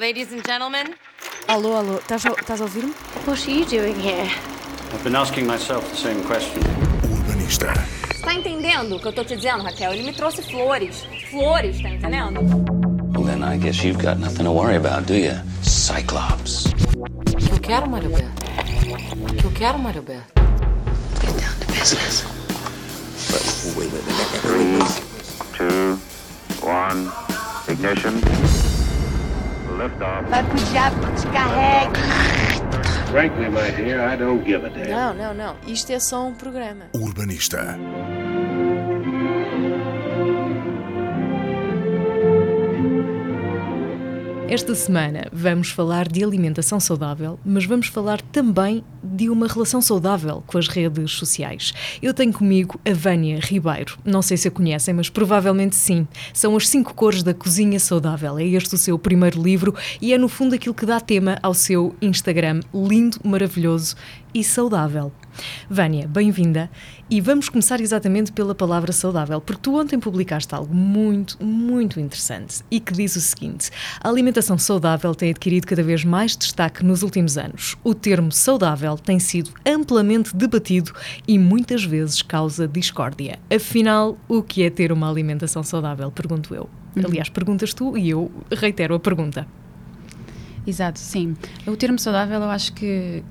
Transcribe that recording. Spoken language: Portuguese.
Ladies and gentlemen, Alô, alô, estás a, estás a ouvir-me? What are you doing here? I've been asking myself the same question. Urbanista. Tá entendendo o que eu tô te dizendo, Raquel? Ele me trouxe flores. Flores, tá entendendo? Well, then I guess you've got nothing to worry about, do you? Cyclops. O que eu quero, Mário Beto? O que eu quero, Mário Beto? Get down to business. Three, two, one, ignition. Liftoff. Frankly, my dear, I don't give a damn. Não, não, não. Isto é só um programa. Urbanista. Esta semana vamos falar de alimentação saudável, mas vamos falar também de uma relação saudável com as redes sociais. Eu tenho comigo a Vânia Ribeiro. Não sei se a conhecem, mas provavelmente sim. São as cinco cores da cozinha saudável. É este o seu primeiro livro e é no fundo aquilo que dá tema ao seu Instagram lindo, maravilhoso e saudável. Vânia, bem-vinda. E vamos começar exatamente pela palavra saudável, porque tu ontem publicaste algo muito, muito interessante e que diz o seguinte: a alimentação saudável tem adquirido cada vez mais destaque nos últimos anos. O termo saudável tem sido amplamente debatido e muitas vezes causa discórdia. Afinal, o que é ter uma alimentação saudável? Pergunto eu. Aliás, perguntas tu e eu reitero a pergunta. Exato, sim. O termo saudável eu acho que